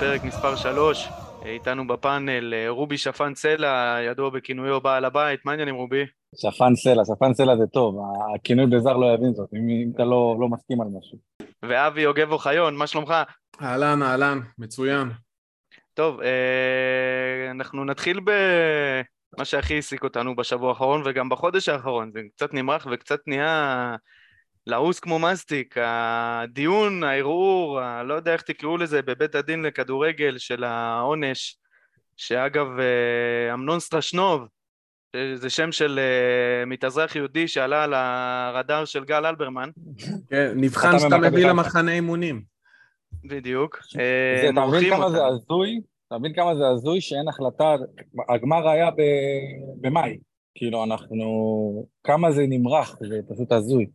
פרק מספר 3. איתנו בפאנל אה, רובי שפן סלע, ידוע בכינויו בעל הבית. מה העניינים רובי? שפן סלע, שפן סלע זה טוב, הכינוי בזר לא יבין זאת, אם, אם אתה לא, לא מסכים על משהו. ואבי יוגב אוחיון, מה שלומך? אהלן, אהלן, מצוין. טוב, אה, אנחנו נתחיל במה שהכי העסיק אותנו בשבוע האחרון וגם בחודש האחרון. זה קצת נמרח וקצת נהיה לעוס כמו מסטיק. הדיון, הערעור, לא יודע איך תקראו לזה, בבית הדין לכדורגל של העונש, שאגב, אה, אמנון סטרשנוב, זה שם של uh, מתאזרח יהודי שעלה על הרדאר של גל אלברמן. כן, נבחן שאתה מביא למחנה אימונים. בדיוק. זה, אתה מבין כמה זה הזוי? אתה מבין כמה זה הזוי שאין החלטה, הגמר היה במאי, כאילו אנחנו, כמה זה נמרח, זה פשוט הזוי.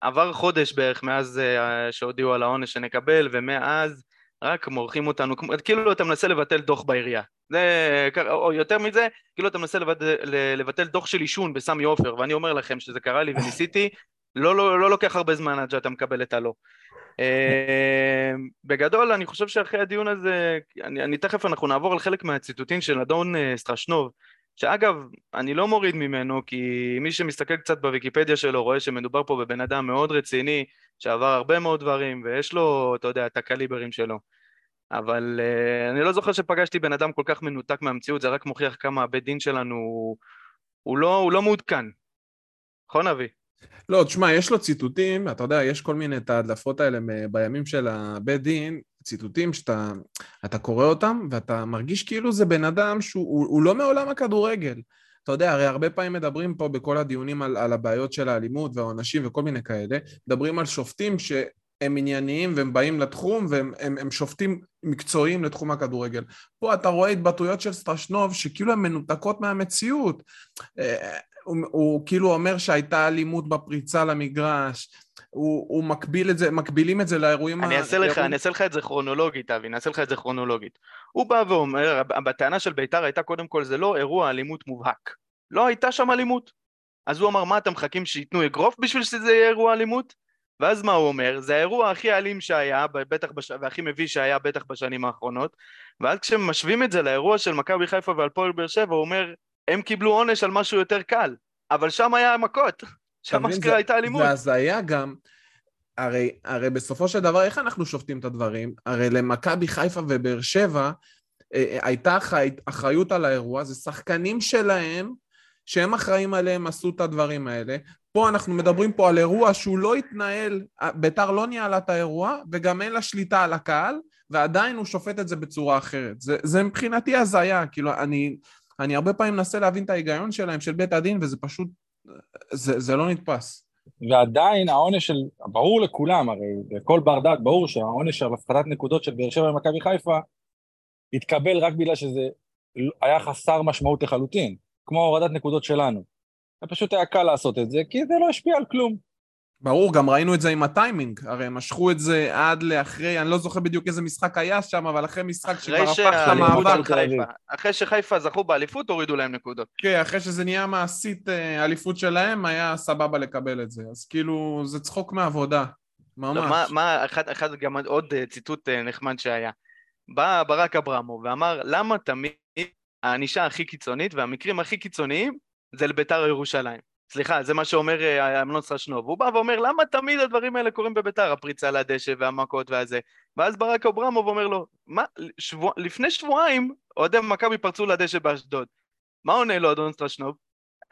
עבר חודש בערך מאז uh, שהודיעו על העונש שנקבל, ומאז רק מורחים אותנו, כאילו אתה מנסה לבטל דוח בעירייה. זה, או יותר מזה, כאילו אתה מנסה לבטל, לבטל דוח של עישון בסמי עופר, ואני אומר לכם שזה קרה לי וניסיתי, לא, לא, לא לוקח הרבה זמן עד שאתה מקבל את הלא. Uh, בגדול אני חושב שאחרי הדיון הזה, אני, אני תכף אנחנו נעבור על חלק מהציטוטים של אדון uh, סטרשנוב, שאגב, אני לא מוריד ממנו, כי מי שמסתכל קצת בוויקיפדיה שלו רואה שמדובר פה בבן אדם מאוד רציני, שעבר הרבה מאוד דברים, ויש לו, אתה יודע, את הקליברים שלו. אבל uh, אני לא זוכר שפגשתי בן אדם כל כך מנותק מהמציאות, זה רק מוכיח כמה הבית דין שלנו הוא, הוא, לא, הוא לא מעודכן. נכון אבי? לא, תשמע, יש לו ציטוטים, אתה יודע, יש כל מיני את ההדלפות האלה בימים של הבית דין, ציטוטים שאתה קורא אותם ואתה מרגיש כאילו זה בן אדם שהוא הוא, לא מעולם הכדורגל. אתה יודע, הרי הרבה פעמים מדברים פה בכל הדיונים על, על הבעיות של האלימות והעונשים וכל מיני כאלה, מדברים על שופטים שהם ענייניים והם באים לתחום והם הם, הם שופטים מקצועיים לתחום הכדורגל. פה אתה רואה התבטאויות של סטרשנוב שכאילו הן מנותקות מהמציאות. אה, הוא, הוא כאילו אומר שהייתה אלימות בפריצה למגרש, הוא, הוא מקביל את זה, מקבילים את זה לאירועים... אני אעשה לך, אני אעשה לך את זה כרונולוגית, אבי, אני אעשה לך את זה כרונולוגית. הוא בא ואומר, בטענה של בית"ר הייתה קודם כל, זה לא אירוע אלימות מובהק. לא הייתה שם אלימות. אז הוא אמר, מה אתם מחכים שייתנו אגרוף בשביל שזה יהיה אירוע אלימות? ואז מה הוא אומר? זה האירוע הכי אלים שהיה, בטח בש... והכי מביש שהיה בטח בשנים האחרונות. ואז כשמשווים את זה לאירוע של מכבי חיפה ועל פועל באר שבע, הוא אומר, הם קיבלו עונש על משהו יותר קל. אבל שם היה מכות. שם אשכרה הייתה אלימות. זה הזיה גם. הרי, הרי בסופו של דבר, איך אנחנו שופטים את הדברים? הרי למכבי חיפה ובאר שבע אה, אה הייתה אחרי, אחריות על האירוע, זה שחקנים שלהם, שהם אחראים עליהם, עשו את הדברים האלה. פה אנחנו מדברים פה על אירוע שהוא לא התנהל, ביתר לא ניהלה את האירוע, וגם אין לה שליטה על הקהל, ועדיין הוא שופט את זה בצורה אחרת. זה, זה מבחינתי הזיה, כאילו, אני, אני הרבה פעמים מנסה להבין את ההיגיון שלהם, של בית הדין, וזה פשוט, זה, זה לא נתפס. ועדיין העונש של, ברור לכולם, הרי לכל בר דעת ברור שהעונש של הפחתת נקודות של באר שבע ומכבי חיפה התקבל רק בגלל שזה היה חסר משמעות לחלוטין, כמו הורדת נקודות שלנו. זה פשוט היה קל לעשות את זה, כי זה לא השפיע על כלום. ברור, גם ראינו את זה עם הטיימינג, הרי הם משכו את זה עד לאחרי, אני לא זוכר בדיוק איזה משחק היה שם, אבל אחרי משחק שכבר הפך למאבק. אחרי שחיפה זכו באליפות, הורידו להם נקודות. כן, אחרי שזה נהיה מעשית אה, אליפות שלהם, היה סבבה לקבל את זה. אז כאילו, זה צחוק מעבודה, ממש. לא, מה, מה, אחד, אחד גם עוד אה, ציטוט אה, נחמד שהיה. בא ברק אברמו ואמר, למה תמיד הענישה הכי קיצונית והמקרים הכי קיצוניים זה לביתר ירושלים? סליחה, זה מה שאומר אה, אמנון סרשנוב. הוא בא ואומר, למה תמיד הדברים האלה קורים בביתר? הפריצה לדשא והמכות והזה. ואז ברק אברמוב אומר לו, מה, שבוע, לפני שבועיים אוהדי מכבי פרצו לדשא באשדוד. מה עונה לו אדון סרשנוב?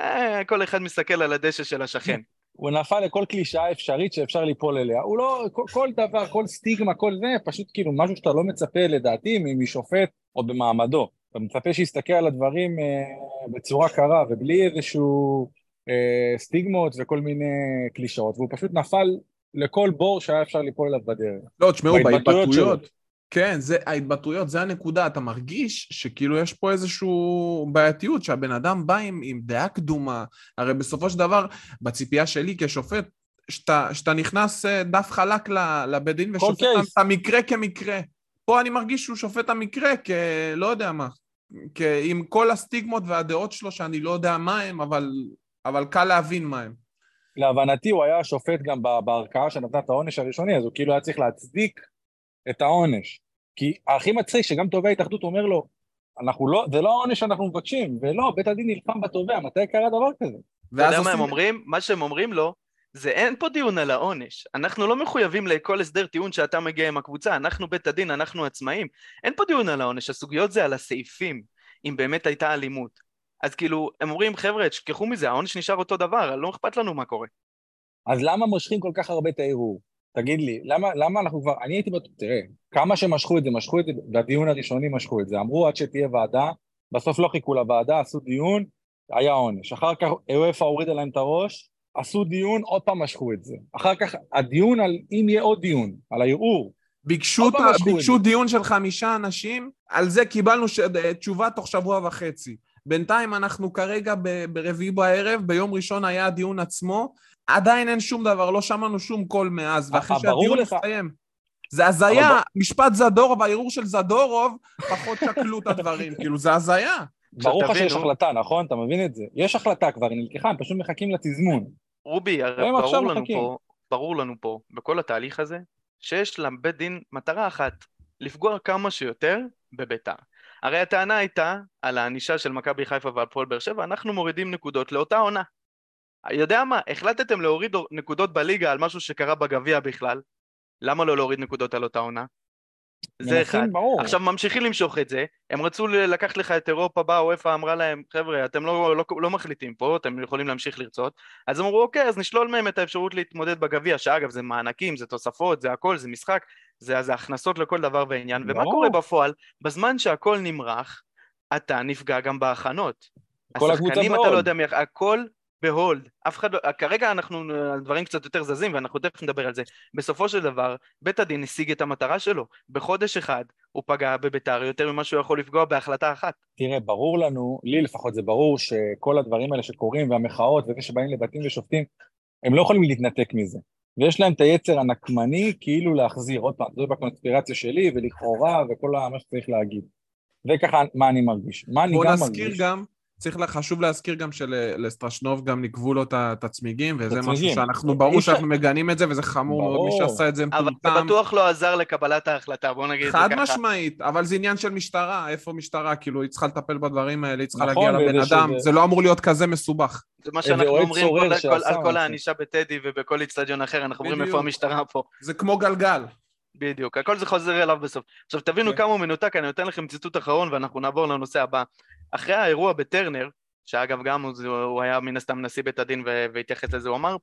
אה, כל אחד מסתכל על הדשא של השכן. הוא נפל לכל קלישאה אפשרית שאפשר ליפול אליה. הוא לא, כל, כל דבר, כל סטיגמה, כל זה, פשוט כאילו משהו שאתה לא מצפה לדעתי משופט או במעמדו. אתה מצפה שיסתכל על הדברים אה, בצורה קרה ובלי איזשהו... אה, סטיגמות וכל מיני קלישאות, והוא פשוט נפל לכל בור שהיה אפשר ליפול אליו בדרך. לא, תשמעו, בהתבטאויות, כן, זה, ההתבטאויות, זה הנקודה, אתה מרגיש שכאילו יש פה איזושהי בעייתיות, שהבן אדם בא עם, עם דעה קדומה, הרי בסופו של דבר, בציפייה שלי כשופט, שאתה נכנס אה, דף חלק לבית דין ושופט את המקרה כמקרה. פה אני מרגיש שהוא שופט המקרה כ... לא יודע מה. עם כל הסטיגמות והדעות שלו שאני לא יודע מה הם, אבל אבל קל להבין מה הם. להבנתי הוא היה שופט גם בערכאה שנתנה את העונש הראשוני, אז הוא כאילו היה צריך להצדיק את העונש. כי הכי מצחיק שגם תובע ההתאחדות אומר לו, אנחנו לא, זה לא העונש שאנחנו מבקשים, ולא, בית הדין נלחם בתובע, מתי קרה דבר כזה? אתה יודע מה הם אומרים? מה שהם אומרים לו, זה אין פה דיון על העונש. אנחנו לא מחויבים לכל הסדר טיעון שאתה מגיע עם הקבוצה, אנחנו בית הדין, אנחנו עצמאים. אין פה דיון על העונש, הסוגיות זה על הסעיפים, אם באמת הייתה אלימות. אז כאילו, הם אומרים, חבר'ה, תשכחו מזה, העונש נשאר אותו דבר, לא אכפת לנו מה קורה. אז למה מושכים כל כך הרבה את הערעור? תגיד לי, למה, למה אנחנו כבר, אני הייתי בטוח, תראה, כמה שמשכו את זה, משכו את זה, בדיון הראשוני משכו את זה, אמרו עד שתהיה ועדה, בסוף לא חיכו לוועדה, עשו דיון, היה עונש. אחר כך אופה הורידה להם את הראש, עשו דיון, עוד פעם משכו את זה. אחר כך הדיון על אם יהיה עוד דיון, על הערעור. ביקשו, ת, ביקשו דיון של חמישה אנשים, על זה קיבלנו ש... תשובה תוך שבוע וחצי. בינתיים אנחנו כרגע ב... ברביעי בערב, ביום ראשון היה הדיון עצמו, עדיין אין שום דבר, לא שמענו שום קול מאז, ואחרי שהדיון מסתיים. זה הזיה. משפט זדורוב, הערעור של זדורוב, פחות שקלו את הדברים, כאילו זה הזיה. ברור לך שיש החלטה, נכון? אתה מבין את זה? יש החלטה כבר, היא נלקחה, הם פשוט מחכים לתזמון. רובי, הרי ברור לנו פה, ברור לנו פה, בכל התהליך הזה, שיש לבית דין מטרה אחת, לפגוע כמה שיותר בביתר. הרי הטענה הייתה על הענישה של מכבי חיפה והפועל באר שבע, אנחנו מורידים נקודות לאותה עונה. יודע מה, החלטתם להוריד נקודות בליגה על משהו שקרה בגביע בכלל, למה לא להוריד נקודות על אותה עונה? זה אחד. ברור. עכשיו ממשיכים למשוך את זה, הם רצו לקחת לך את אירופה, באו איפה אמרה להם, חבר'ה, אתם לא, לא, לא מחליטים פה, אתם יכולים להמשיך לרצות, אז אמרו, אוקיי, אז נשלול מהם את האפשרות להתמודד בגביע, שאגב, זה מענקים, זה תוספות, זה הכל, זה משחק, זה, זה הכנסות לכל דבר ועניין. ומה קורה בפועל? בזמן שהכל נמרח, אתה נפגע גם בהכנות. השחקנים, אתה לא יודע מי, הכל בהולד, אף אחד לא, כרגע אנחנו על דברים קצת יותר זזים ואנחנו תכף נדבר על זה. בסופו של דבר, בית הדין השיג את המטרה שלו. בחודש אחד הוא פגע בביתר יותר ממה שהוא יכול לפגוע בהחלטה אחת. תראה, ברור לנו, לי לפחות זה ברור שכל הדברים האלה שקורים והמחאות וזה שבאים לבתים ושופטים, הם לא יכולים להתנתק מזה. ויש להם את היצר הנקמני כאילו להחזיר, עוד פעם, זה בקונספירציה שלי ולכאורה וכל מה שצריך להגיד. וככה מה אני מרגיש. מה אני גם מרגיש... בוא נזכיר גם צריך, חשוב להזכיר גם שלסטרשנוב גם נקבו לו את הצמיגים, וזה משהו שאנחנו, ברור שאנחנו מגנים את זה, וזה חמור מאוד, מי שעשה את זה מטומטם. אבל זה בטוח לא עזר לקבלת ההחלטה, בוא נגיד את זה ככה. חד משמעית, אבל זה עניין של משטרה, איפה משטרה? כאילו, היא צריכה לטפל בדברים האלה, היא צריכה להגיע נכון, לבן אדם, זה לא אמור להיות כזה מסובך. זה מה שאנחנו אומרים על כל הענישה בטדי ובכל איצטדיון אחר, אנחנו אומרים איפה המשטרה פה. זה כמו גלגל. בדיוק, הכל זה חוזר אליו בסוף. עכשיו תבינו כן. כמה הוא מנותק, אני נותן לכם ציטוט אחרון ואנחנו נעבור לנושא הבא. אחרי האירוע בטרנר, שאגב גם הוא, הוא היה מן הסתם נשיא בית הדין והתייחס לזה, הוא אמר,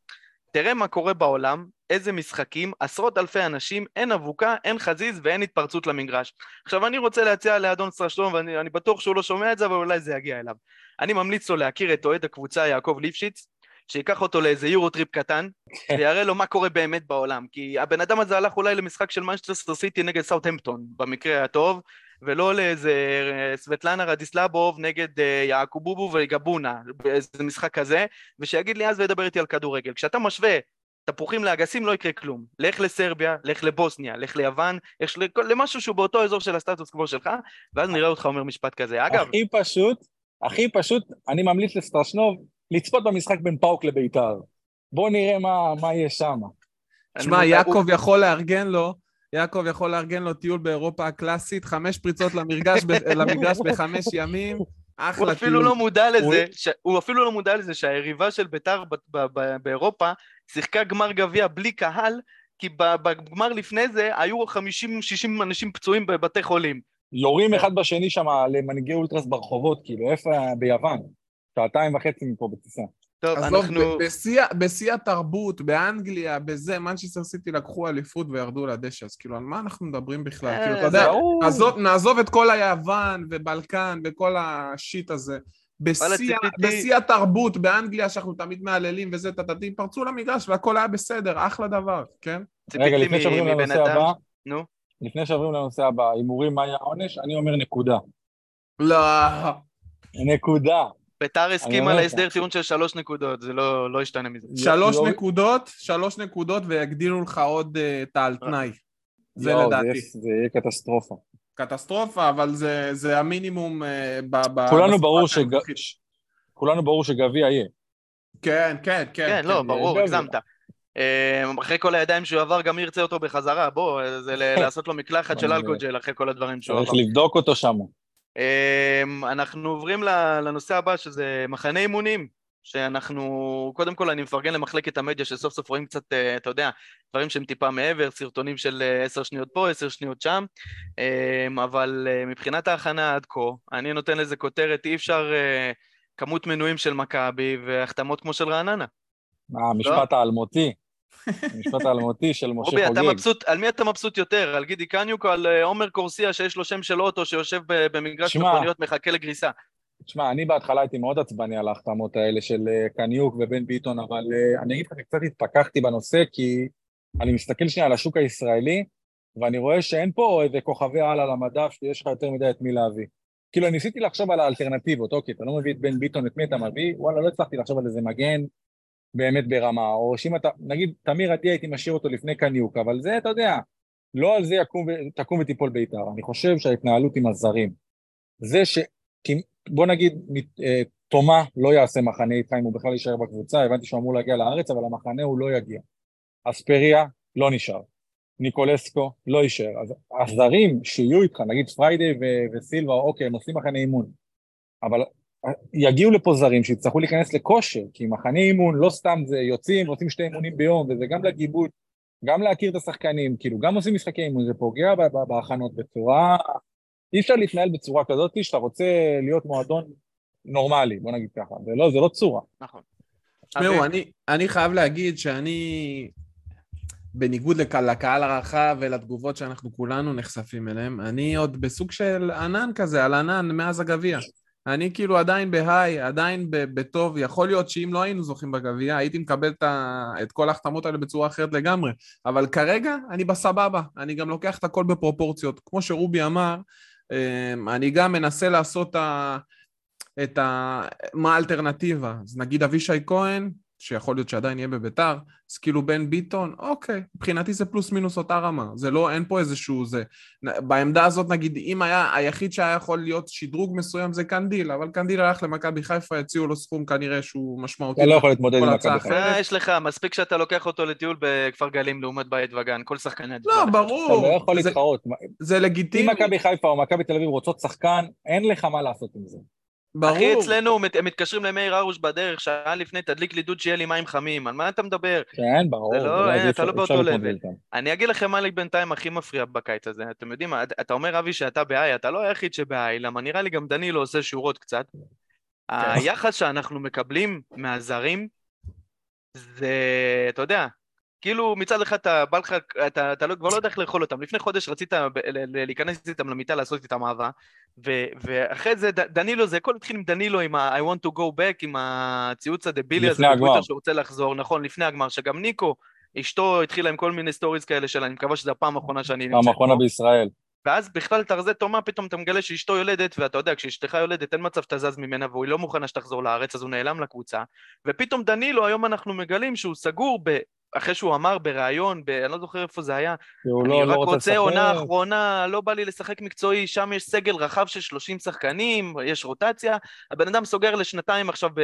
תראה מה קורה בעולם, איזה משחקים, עשרות אלפי אנשים, אין אבוקה, אין חזיז ואין התפרצות למגרש. עכשיו אני רוצה להציע לאדון סטרשטרום, ואני בטוח שהוא לא שומע את זה, אבל אולי זה יגיע אליו. אני ממליץ לו להכיר את אוהד הקבוצה יעקב ליפשיץ, שייקח אותו לאיזה Euro trip קטן, ויראה לו מה קורה באמת בעולם. כי הבן אדם הזה הלך אולי למשחק של מנצ'סטר סיטי נגד סאוטהמפטון, במקרה הטוב, ולא לאיזה אה, סבטלנה רדיסלבוב נגד אה, יעקובובו וגבונה, באיזה משחק כזה, ושיגיד לי אז וידבר איתי על כדורגל. כשאתה משווה תפוחים לאגסים לא יקרה כלום. לך לסרביה, לך לבוסניה, לך ליוון, לך למשהו שהוא באותו אזור של הסטטוס קוו שלך, ואז נראה אותך אומר משפט כזה. אגב... הכי פשוט, הכי פשוט, אני ממליץ לסטרשנוב לצפות במשחק בין פאוק לביתר. בואו נראה מה, מה יש שם. תשמע, יעקב יכול לארגן לו יעקב יכול לארגן לו טיול באירופה הקלאסית, חמש פריצות למרגש, ב, למגרש בחמש ימים. אחלה הוא אפילו לא מודע לזה, ש... הוא אפילו לא מודע לזה שהיריבה של ביתר באירופה שיחקה גמר גביע בלי קהל, כי בגמר לפני זה היו 50-60 אנשים פצועים בבתי חולים. יורים אחד בשני שם למנהיגי אולטרס ברחובות, כאילו, איפה ביוון? שעתיים וחצי מפה בטיסה. טוב, אנחנו... בשיא, בשיא התרבות, באנגליה, בזה, מנצ'סטר סיטי לקחו אליפות וירדו לדשא, אז כאילו, על מה אנחנו מדברים בכלל? כאילו, אתה יודע, נעזוב, נעזוב את כל היוון ובלקן וכל השיט הזה. בשיא, התרבות באנגליה, שאנחנו תמיד מהללים וזה, תתתי, פרצו למגרש והכל היה בסדר, אחלה דבר, כן? רגע, לפני שעוברים לנושא הבא, נו? לפני שעוברים לנושא הבא, הימורים מה היה העונש, אני אומר נקודה. לא. נקודה. ביתר הסכים על ההסדר טיעון של שלוש נקודות, זה לא, לא ישתנה מזה. שלוש נקודות, שלוש נקודות ויגדילו לך עוד את אה, העל תנאי. זה לדעתי. זה יהיה קטסטרופה. קטסטרופה, אבל זה, זה המינימום אה, ב... כולנו ברור, שג... כולנו ברור שגביע יהיה. כן, כן, כן. כן, לא, ברור, הגזמת. אה, אחרי כל הידיים שהוא עבר, גם ירצה אותו בחזרה, בוא, זה לעשות לו מקלחת של אלכוג'ל אחרי כל הדברים שהוא עבר. צריך לבדוק אותו שם. אנחנו עוברים לנושא הבא, שזה מחנה אימונים. שאנחנו, קודם כל אני מפרגן למחלקת המדיה שסוף סוף רואים קצת, אה, אתה יודע, דברים שהם טיפה מעבר, סרטונים של אה, עשר שניות פה, עשר שניות שם, אמ, אבל אה, מבחינת ההכנה עד כה, אני נותן לזה כותרת, אי אפשר כמות מנויים של מכבי והחתמות כמו של רעננה. מה, המשפט האלמותי? המשפט האלמותי של משה חוגג. רובי, על מי אתה מבסוט יותר? על גידי קניוק או על עומר קורסיה שיש לו שם של אוטו שיושב במגרש מכוניות מחכה לגריסה? תשמע, אני בהתחלה הייתי מאוד עצבני על ההחתמות האלה של אה, קניוק ובן ביטון, אבל uh, אני אגיד לך שקצת התפכחתי בנושא, כי אני מסתכל שנייה על השוק הישראלי, ואני רואה שאין פה איזה כוכבי על על המדף שיש לך יותר מדי את מי להביא. כאילו, ניסיתי לחשוב על האלטרנטיבות, אוקיי, אתה לא מביא את בן ביטון, את מי אתה מביא? וואלה, לא הצלחתי לחשוב על איזה מגן באמת ברמה, או שאם אתה, נגיד, תמיר עדי הייתי משאיר אותו לפני קניוק, אבל זה, אתה יודע, לא על זה יקום, תקום ותיפול בית"ר. אני חושב שההתנהלות עם הזרים, זה ש... בוא נגיד, אה, תומה לא יעשה מחנה איתך אם הוא בכלל יישאר בקבוצה, הבנתי שהוא אמור להגיע לארץ, אבל המחנה הוא לא יגיע. אספריה לא נשאר. ניקולסקו לא יישאר. אז הזרים שיהיו איתך, נגיד פריידי וסילבה, אוקיי, הם עושים מחנה אימון, אבל יגיעו לפה זרים שיצטרכו להיכנס לכושר, כי מחנה אימון לא סתם זה יוצאים ועושים שתי אימונים ביום, וזה גם לגיבוי, גם להכיר את השחקנים, כאילו גם עושים משחקי אימון, זה פוגע בהכנות בצורה אי אפשר להתנהל בצורה כזאת שאתה רוצה להיות מועדון נורמלי, בוא נגיד ככה, זה לא, זה לא צורה. נכון. תשמעו, אני, אני חייב להגיד שאני, בניגוד לקהל, לקהל הרחב ולתגובות שאנחנו כולנו נחשפים אליהם, אני עוד בסוג של ענן כזה, על ענן מאז הגביע. אני כאילו עדיין בהיי, עדיין בטוב, יכול להיות שאם לא היינו זוכים בגביע, הייתי מקבל את כל ההחתמות האלה בצורה אחרת לגמרי, אבל כרגע אני בסבבה, אני גם לוקח את הכל בפרופורציות. כמו שרובי אמר, אמ, אני גם מנסה לעשות את ה... מה האלטרנטיבה. אז נגיד אבישי כהן, שיכול להיות שעדיין יהיה בביתר, אז כאילו בן ביטון, אוקיי, מבחינתי זה פלוס מינוס אותה רמה, זה לא, אין פה איזשהו זה. בעמדה הזאת נגיד, אם היה, היחיד שהיה יכול להיות שדרוג מסוים זה קנדיל, אבל קנדיל הלך למכבי חיפה, הציעו לו סכום כנראה שהוא משמעותי. אתה לא יכול להתמודד עם מכבי חיפה. אה, יש לך, מספיק שאתה לוקח אותו לטיול בכפר גלים לעומת בית וגן, כל שחקני... לא, ברור. אתה לא יכול להתחרות. זה לגיטימי. אם מכבי חיפה או מכבי תל אביב רוצות שחקן, אין לך מה לעשות עם זה. ברור. אחי, אצלנו הם מתקשרים למאיר הרוש בדרך, שעה לפני, תדליק לי דוד שיהיה לי מים חמים, על מה אתה מדבר? כן, ברור. זה לא, אין, אתה לא באותו לבל. אני אגיד לכם מה לי בינתיים הכי מפריע בקיץ הזה. אתם יודעים מה, אתה אומר, אבי, שאתה בהיי, אתה לא היחיד שבהיי, למה נראה לי גם דנילו עושה שורות קצת. כן. היחס שאנחנו מקבלים מהזרים, זה, אתה יודע, כאילו מצד אחד אתה בא לך, אתה, אתה לא, כבר לא יודע איך לאכול אותם. לפני חודש רצית להיכנס איתם למיטה לעשות איתם אהבה, ואחרי זה דנילו, זה הכל התחיל עם דנילו, עם ה- I want to go back, עם הציוץ הדבילי הזה, לפני הגמר. שהוא רוצה לחזור, נכון, לפני הגמר, שגם ניקו, אשתו התחילה עם כל מיני סטוריז כאלה שלה, אני מקווה שזו הפעם האחרונה שאני נמצא. פעם האחרונה בישראל. ואז בכלל תרזה תומה, פתאום אתה מגלה שאשתו יולדת, ואתה יודע, כשאשתך יולדת אין מצב שאתה זז ממנה והוא לא מוכנה שתחזור לארץ, אז הוא נעלם לקבוצה. ופתאום דנילו, היום אנחנו מגלים שהוא סגור ב... אחרי שהוא אמר בריאיון, ב... אני לא זוכר איפה זה היה, אני לא, רק לא רוצה, עונה אחרונה, לא בא לי לשחק מקצועי, שם יש סגל רחב של 30 שחקנים, יש רוטציה, הבן אדם סוגר לשנתיים עכשיו ב...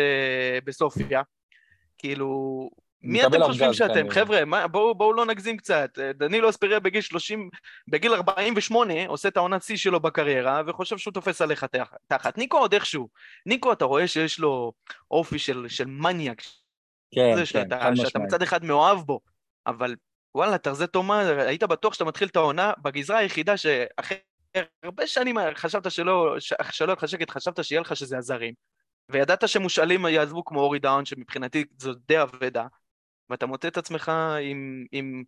בסופיה. כאילו, מי אתם חושבים שאתם? חבר'ה, בואו בוא לא נגזים קצת. דנילו אספריה בגיל 30, בגיל 48, עושה את העונת שיא שלו בקריירה, וחושב שהוא תופס עליך תחת. ניקו עוד איכשהו. ניקו, אתה רואה שיש לו אופי של, של מניאק, כן, כן, שאתה, חד משמעית. שאתה מצד אחד מאוהב בו, אבל וואלה, תרזה תומה, היית בטוח שאתה מתחיל את העונה בגזרה היחידה שאחרי הרבה שנים חשבת שלא, שלא לך שקט, חשבת שיהיה לך שזה הזרים, וידעת שמושאלים יעזבו כמו אורי דהן, שמבחינתי זו די אבדה, ואתה מוצא את עצמך עם, עם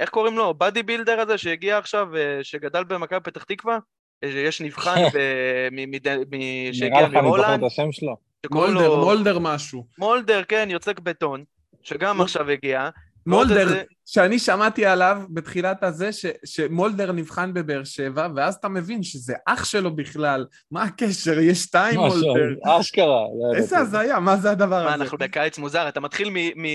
איך קוראים לו? bodybuilder הזה שהגיע עכשיו, אה, שגדל במכבי פתח תקווה? יש נבחן שהגיע מהולנד. נראה לך אני זוכר את השם שלו. מולדר, לו... מולדר משהו. מולדר, כן, יוצק בטון, שגם עכשיו הגיע. מולדר, זה... שאני שמעתי עליו בתחילת הזה, ש, שמולדר נבחן בבאר שבע, ואז אתה מבין שזה אח שלו בכלל. מה הקשר? יש שתיים מולדר. אשכרה. איזה הזיה, מה זה הדבר הזה? מה, אנחנו בקיץ מוזר. אתה מתחיל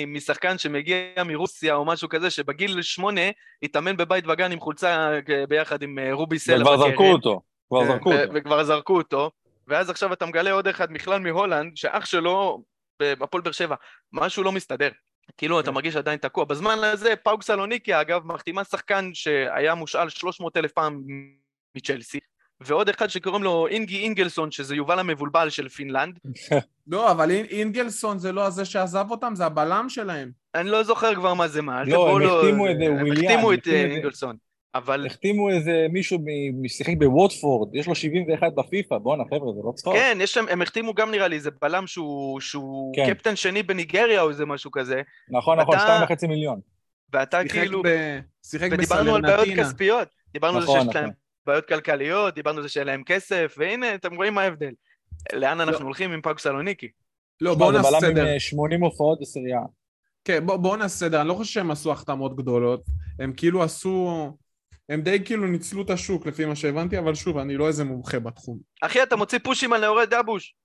משחקן שמגיע מרוסיה או משהו כזה, שבגיל שמונה התאמן בבית וגן עם חולצה ביחד עם אה, רובי סלע. וכבר זרקו אותו. כבר זרקו אותו. וכבר זרקו אותו. ואז עכשיו אתה מגלה עוד אחד בכלל מהולנד, שאח שלו בהפועל באר שבע, משהו לא מסתדר. כאילו אתה מרגיש עדיין תקוע. בזמן הזה פאוק סלוניקי, אגב, מחתימה שחקן שהיה מושאל 300 אלף פעם מצ'לסי, ועוד אחד שקוראים לו אינגי אינגלסון, שזה יובל המבולבל של פינלנד. לא, אבל אינ- אינגלסון זה לא הזה שעזב אותם, זה הבלם שלהם. אני לא זוכר כבר מה זה מה. לא, הם החתימו את זה, הם וויליאן, החתימו את אה. אינגלסון. אבל החתימו איזה מישהו משיחק בווטפורד, יש לו 71 בפיפא, בואנה חבר'ה, זה לא צחוק. כן, יש שם, הם החתימו גם נראה לי איזה בלם שהוא, שהוא כן. קפטן שני בניגריה או איזה משהו כזה, נכון, נכון, שתיים וחצי מיליון. ואתה שיחק כאילו, ב- שיחק ודיברנו על בעיות. כספיות, דיברנו על זה נכון, שיש להם נכון. בעיות כלכליות, דיברנו על זה שאין להם כסף, והנה, אתם רואים מה ההבדל. לאן אנחנו לא. הולכים עם פאוק סלוניקי? לא, בואו זה נעשה בלם עם סדר. אה, 80 הופעות בסריה. כן, בואו בוא נעשה סדר. אני לא חושב שהם עשו החתמות גדולות. הם כאילו עשו... הם די כאילו ניצלו את השוק לפי מה שהבנתי, אבל שוב, אני לא איזה מומחה בתחום. אחי, אתה מוציא פושים על נאורי דבוש,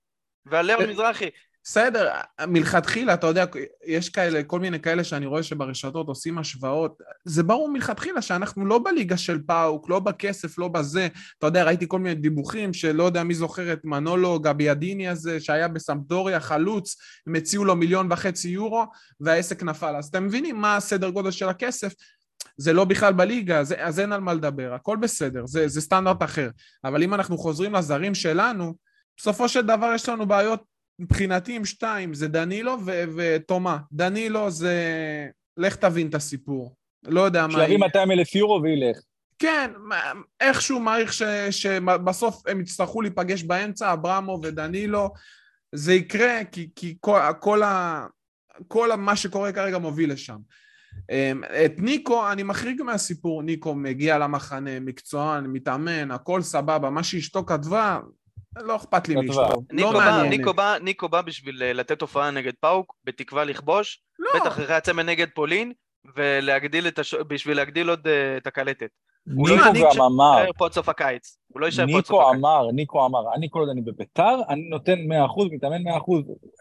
ועל ליאון אה, מזרחי. בסדר, מלכתחילה, אתה יודע, יש כאלה, כל מיני כאלה שאני רואה שברשתות עושים השוואות. זה ברור מלכתחילה שאנחנו לא בליגה של פאוק, לא בכסף, לא בזה. אתה יודע, ראיתי כל מיני דיווחים שלא יודע מי זוכר את מנולו גביאדיני הזה, שהיה בסמפדוריה, חלוץ, הם הציעו לו מיליון וחצי יורו, והעסק נפל. אז אתם מבינים מה הסדר גודל של הכסף? זה לא בכלל בליגה, אז, אז אין על מה לדבר, הכל בסדר, זה, זה סטנדרט אחר. אבל אם אנחנו חוזרים לזרים שלנו, בסופו של דבר יש לנו בעיות מבחינתי עם שתיים, זה דנילו ו- ותומה. דנילו זה... לך תבין את הסיפור. לא יודע מה... שיביא יהיה. 200 אלף יורו וילך. כן, איכשהו מעריך ש- שבסוף הם יצטרכו להיפגש באמצע, אברמו ודנילו. זה יקרה, כי, כי כל, כל, ה, כל מה שקורה כרגע מוביל לשם. אמ, את ניקו אני מחריג מהסיפור, ניקו מגיע למחנה, מקצוען, מתאמן, הכל סבבה, מה שאשתו כתבה, לא אכפת לי. מאשתו, ניקו לא מעניין. ניקו, בא, ניקו בא בשביל אה, לתת הופעה נגד פאוק, בתקווה לכבוש, לא, בטח אחרי הצמד נגד פולין, ולהגדיל את הש... בשביל להגדיל עוד אה, את הקלטת. הוא לא ניקו מעניק גם אמר, יישאר פה עד סוף הקיץ. הוא לא יישאר פה עד סוף ניקו הקיץ. אמר, ניקו אמר, אני כל עוד אני בביתר, אני נותן 100%, מתאמן 100%.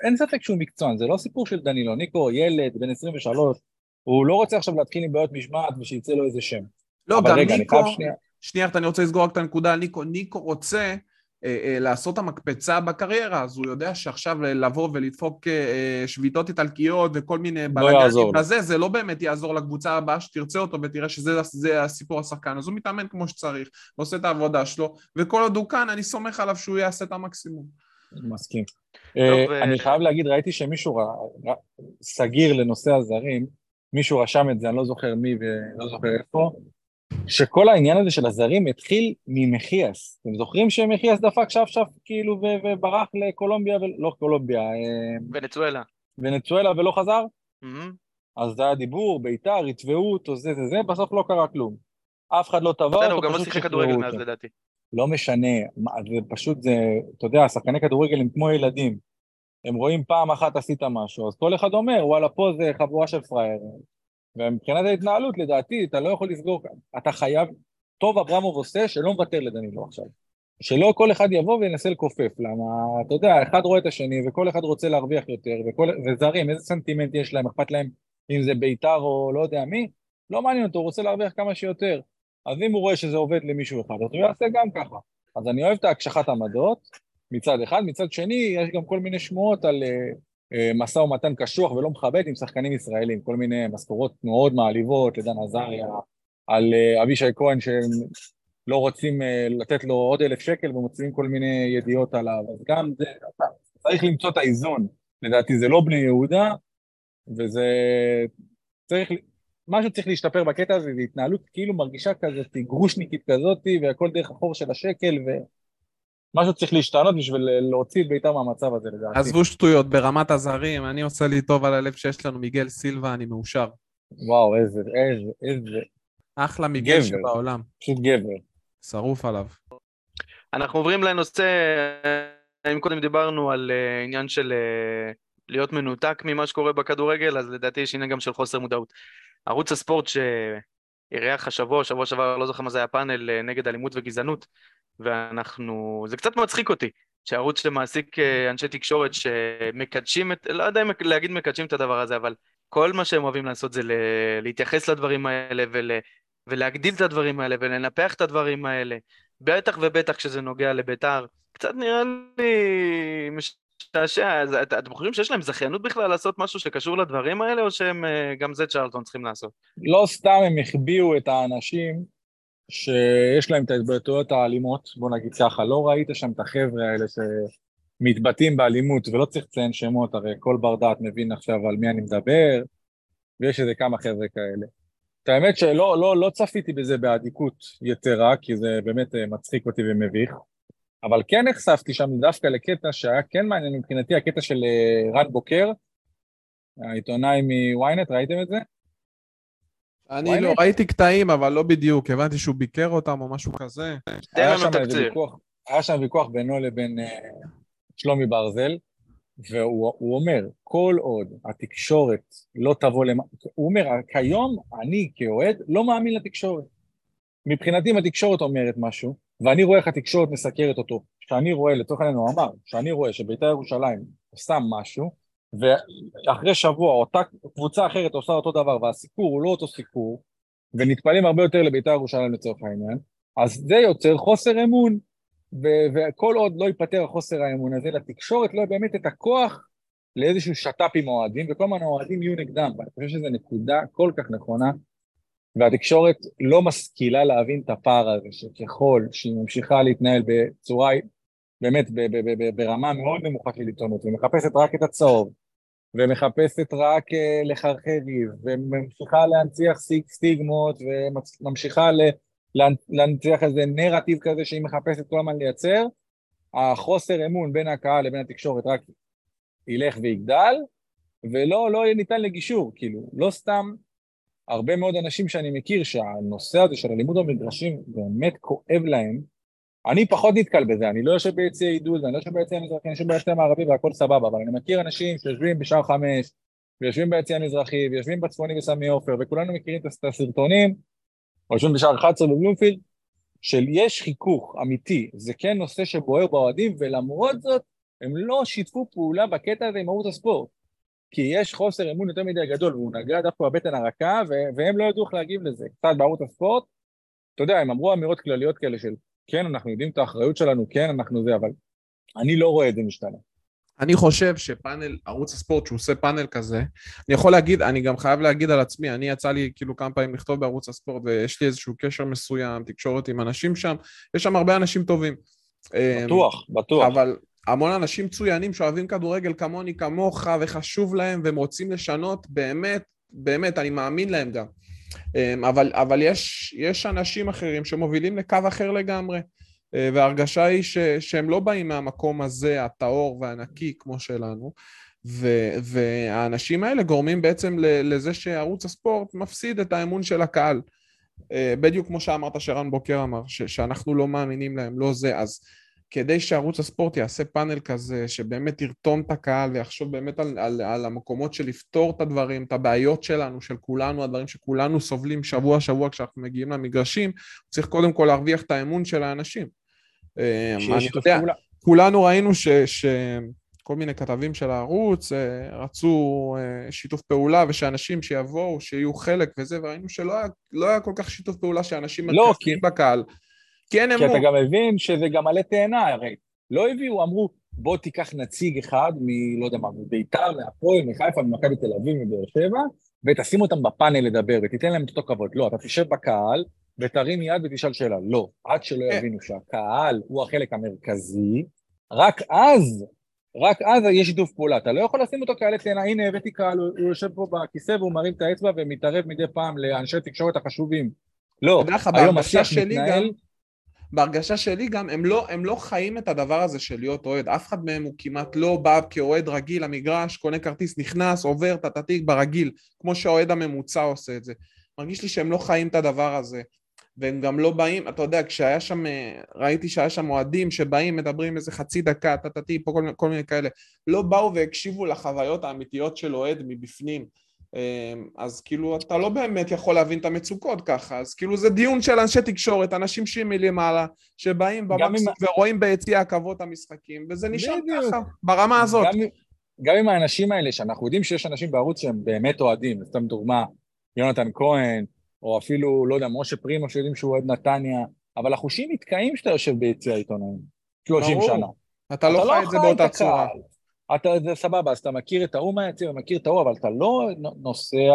אין ספק שהוא מקצוען, זה לא סיפור של דנילו. ניקו ילד, בן 23, הוא לא רוצה עכשיו להתחיל עם בעיות משמעת ושיצא לו איזה שם. לא, גם רגע, אני ניקו, שנייה. שנייה, אני רוצה לסגור רק את הנקודה על ניקו, ניקו רוצה אה, אה, לעשות המקפצה בקריירה, אז הוא יודע שעכשיו אה, לבוא ולדפוק שביתות איטלקיות וכל מיני לא בלאגנים לו. וזה, זה לא באמת יעזור לקבוצה הבאה שתרצה אותו ותראה שזה זה הסיפור השחקן, אז הוא מתאמן כמו שצריך, ועושה את העבודה שלו, וכל עוד הוא כאן, אני סומך עליו שהוא יעשה את המקסימום. מסכים. טוב, אני חייב להגיד, ראיתי שמישהו, סגיר לנושא הזרים, מישהו רשם את זה, אני לא זוכר מי ולא זוכר איפה, שכל העניין הזה של הזרים התחיל ממחיאס. אתם זוכרים שמחיאס דפק שף שף כאילו ו- וברח לקולומביה, ול- לא קולומביה, אה, ונצואלה. ונצואלה ולא חזר? מהמם. אז זה היה דיבור, ביתר, יתבעו אותו, זה זה זה, בסוף לא קרה כלום. אף אחד לא תבע בסדר, אותו, הוא גם לא פשוט שיחק כדורגל. מאז לדעתי. לא משנה, זה פשוט, זה, אתה יודע, שחקני כדורגל הם כמו ילדים. הם רואים פעם אחת עשית משהו, אז כל אחד אומר, וואלה, פה זה חבורה של פראיירים. ומבחינת ההתנהלות, לדעתי, אתה לא יכול לסגור, אתה חייב, טוב אברמוב עושה שלא מוותר לדנילו עכשיו. שלא כל אחד יבוא וינסה לכופף, למה, אתה יודע, אחד רואה את השני, וכל אחד רוצה להרוויח יותר, וכל, וזרים, איזה סנטימנט יש להם, אכפת להם אם זה ביתר או לא יודע מי, לא מעניין אותו, הוא רוצה להרוויח כמה שיותר. אז אם הוא רואה שזה עובד למישהו אחד, אז הוא יעשה גם ככה. אז אני אוהב את הקשחת עמדות, מצד אחד, מצד שני, יש גם כל מיני שמועות על אה, אה, משא ומתן קשוח ולא מכבד עם שחקנים ישראלים, כל מיני משכורות מאוד מעליבות לדן עזריה, על אה, אבישי כהן שהם לא רוצים לתת לו עוד אלף שקל ומוציאים כל מיני ידיעות עליו, אז גם זה, צריך למצוא את האיזון, לדעתי זה לא בני יהודה, וזה צריך, משהו צריך להשתפר בקטע הזה, זה התנהלות כאילו מרגישה כזאת גרושניקית כזאת, והכל דרך החור של השקל, ומשהו צריך להשתנות בשביל להוציא את בית"ר מהמצב הזה לדעתי. עזבו שטויות, ברמת הזרים, אני עושה לי טוב על הלב שיש לנו מיגל סילבה, אני מאושר. וואו, איזה, איזה, איזה, אחלה מיגל גבר. שבעולם, פשוט גבר. שרוף עליו. אנחנו עוברים לנושא, אם קודם דיברנו על אה, עניין של אה, להיות מנותק ממה שקורה בכדורגל, אז לדעתי יש עניין גם של חוסר מודעות. ערוץ הספורט שאירח השבוע, שבוע שעבר, לא זוכר מה זה היה פאנל אה, נגד אלימות וגזענות, ואנחנו, זה קצת מצחיק אותי, שערוץ שמעסיק אה, אנשי תקשורת שמקדשים את, לא יודע אם להגיד מקדשים את הדבר הזה, אבל כל מה שהם אוהבים לעשות זה להתייחס לדברים האלה ול, ולהגדיל את הדברים האלה ולנפח את הדברים האלה, בטח ובטח כשזה נוגע לבית"ר. קצת נראה לי משעשע, אתם חושבים שיש להם זכיינות בכלל לעשות משהו שקשור לדברים האלה, או שהם אה, גם זה צ'רלטון צריכים לעשות? לא סתם הם החביאו את האנשים שיש להם את ההתבטאויות האלימות, בוא נגיד ככה, לא ראית שם את החבר'ה האלה שמתבטאים באלימות, ולא צריך לציין שמות, הרי כל בר דעת מבין עכשיו על מי אני מדבר, ויש איזה כמה חבר'ה כאלה. את האמת שלא לא, לא צפיתי בזה באדיקות יתרה, כי זה באמת אה, מצחיק אותי ומביך, אבל כן נחשפתי שם דווקא לקטע שהיה כן מעניין מבחינתי, הקטע של אה, רן בוקר, העיתונאי מוויינט, ראיתם את זה? אני לא? ראיתי קטעים, אבל לא בדיוק, הבנתי שהוא ביקר אותם או משהו כזה. תן היה לנו תקציר. ויכוח, היה שם ויכוח בינו לבין אה, שלומי ברזל, והוא הוא אומר, כל עוד התקשורת לא תבוא למ... הוא אומר, כיום אני כאוהד לא מאמין לתקשורת. מבחינתי אם התקשורת אומרת משהו, ואני רואה איך התקשורת מסקרת אותו, שאני רואה, לצורך העניין הוא אמר, שאני רואה שבית"ר ירושלים עושה משהו, ואחרי שבוע אותה קבוצה אחרת עושה אותו דבר, והסיקור הוא לא אותו סיקור, ונטפלים הרבה יותר לבית"ר ירושלים לצורך העניין, אז זה יוצר חוסר אמון, ו- וכל עוד לא ייפתר החוסר האמון הזה, לתקשורת לא באמת את הכוח לאיזשהו שת"פ עם אוהדים, וכל הזמן האוהדים יהיו נגדם, ואני חושב שזו נקודה כל כך נכונה, והתקשורת לא משכילה להבין את הפער הזה, שככל שהיא ממשיכה להתנהל בצורה, באמת ב- ב- ב- ברמה מאוד נמוכה של עיתונות, ומחפשת רק את הצהוב, ומחפשת רק אה, לחרחר ריב, וממשיכה להנציח סטיג, סטיגמות, וממשיכה ל... להנ- להנציח איזה נרטיב כזה שהיא מחפשת כל הזמן לייצר, החוסר אמון בין הקהל לבין התקשורת רק ילך ויגדל, ולא לא יהיה ניתן לגישור, כאילו, לא סתם הרבה מאוד אנשים שאני מכיר שהנושא הזה של הלימוד במגרשים באמת כואב להם, אני פחות נתקל בזה, אני לא יושב ביציע עידוד, אני לא יושב ביציע המזרחי, אני יושב ביציע המערבי והכל סבבה, אבל אני מכיר אנשים שיושבים בשער חמש, ויושבים ביציע המזרחי, ויושבים בצפוני בסמי עופר, וכולנו מכירים את הסרטונים, או יושבים בשער 11 בבלומפילד, של יש חיכוך אמיתי, זה כן נושא שבוער באוהדים, ולמרות זאת, הם לא שיתפו פעולה בקטע הזה עם ערוץ הספורט. כי יש חוסר אמון יותר מדי גדול, והוא נגע דווקא בבטן הרכה, והם לא ידעו איך להגיב לזה. קצת בערוץ הספורט, אתה יודע, הם אמרו אמירות כלליות כאלה של, כן, אנחנו יודעים את האחריות שלנו, כן, אנחנו זה, אבל אני לא רואה את זה משתנה. אני חושב שפאנל, ערוץ הספורט, שהוא עושה פאנל כזה, אני יכול להגיד, אני גם חייב להגיד על עצמי, אני יצא לי כאילו כמה פעמים לכתוב בערוץ הספורט, ויש לי איזשהו קשר מסוים, תקשורת עם אנשים שם, יש שם הרבה אנשים טובים. בטוח, בטוח. אבל המון אנשים מצוינים שאוהבים כדורגל כמוני, כמוך, וחשוב להם, והם רוצים לשנות, באמת, באמת, אני מאמין להם גם. אבל, אבל יש, יש אנשים אחרים שמובילים לקו אחר לגמרי. וההרגשה היא ש, שהם לא באים מהמקום הזה, הטהור והנקי כמו שלנו, ו, והאנשים האלה גורמים בעצם לזה שערוץ הספורט מפסיד את האמון של הקהל. בדיוק כמו שאמרת שרן בוקר אמר, ש, שאנחנו לא מאמינים להם, לא זה, אז כדי שערוץ הספורט יעשה פאנל כזה, שבאמת ירתום את הקהל ויחשוב באמת על, על, על המקומות של לפתור את הדברים, את הבעיות שלנו, של כולנו, הדברים שכולנו סובלים שבוע שבוע כשאנחנו מגיעים למגרשים, צריך קודם כל להרוויח את האמון של האנשים. אני יודע, כולנו ראינו ש, שכל מיני כתבים של הערוץ רצו שיתוף פעולה ושאנשים שיבואו, שיהיו חלק וזה, וראינו שלא היה, לא היה כל כך שיתוף פעולה שאנשים לא, כי... בקהל. כי אין אמון. כי אתה גם מבין שזה גם עלי תאנה, הרי לא הביאו, אמרו, בוא תיקח נציג אחד מ... לא יודע מה, מביתר, מהפועל, מחיפה, ממכבי תל אביב, מבאר שבע, ותשים אותם בפאנל לדבר, ותיתן להם את אותו כבוד. לא, אתה תשב בקהל, ותרים יד ותשאל שאלה. לא, עד שלא יבינו שהקהל הוא החלק המרכזי, רק אז, רק אז יש שיתוף פעולה. אתה לא יכול לשים אותו כעלה תאנה, הנה הבאתי קהל, הוא יושב פה בכיסא והוא מרים את האצבע ומתערב מדי פעם לאנשי תקשורת החשובים. לא, היום השיח מתנהל... בהרגשה שלי גם, הם לא, הם לא חיים את הדבר הזה של להיות אוהד, אף אחד מהם הוא כמעט לא בא כאוהד רגיל למגרש, קונה כרטיס, נכנס, עובר התתיק ברגיל, כמו שהאוהד הממוצע עושה את זה. מרגיש לי שהם לא חיים את הדבר הזה, והם גם לא באים, אתה יודע, כשהיה שם, ראיתי שהיה שם אוהדים שבאים, מדברים איזה חצי דקה, טטטי, פה כל, כל מיני כאלה, לא באו והקשיבו לחוויות האמיתיות של אוהד מבפנים. אז כאילו אתה לא באמת יכול להבין את המצוקות ככה, אז כאילו זה דיון של אנשי תקשורת, אנשים שהיא מלמעלה, שבאים במקסימום אם... ורואים ביציע הכבוד המשחקים, וזה נשאר ככה, ברמה הזאת. גם, גם עם האנשים האלה, שאנחנו יודעים שיש אנשים בערוץ שהם באמת אוהדים, סתם דוגמה, יונתן כהן, או אפילו, לא יודע, משה פרימו, שיודעים שהוא אוהד נתניה, אבל החושים נתקעים כשאתה יושב ביציע העיתונאים, 30 שנה. אתה לא חי את זה באותה צורה. אתה, זה סבבה, אז אתה מכיר את ההוא מהיציע ומכיר את ההוא, אבל אתה לא נוסע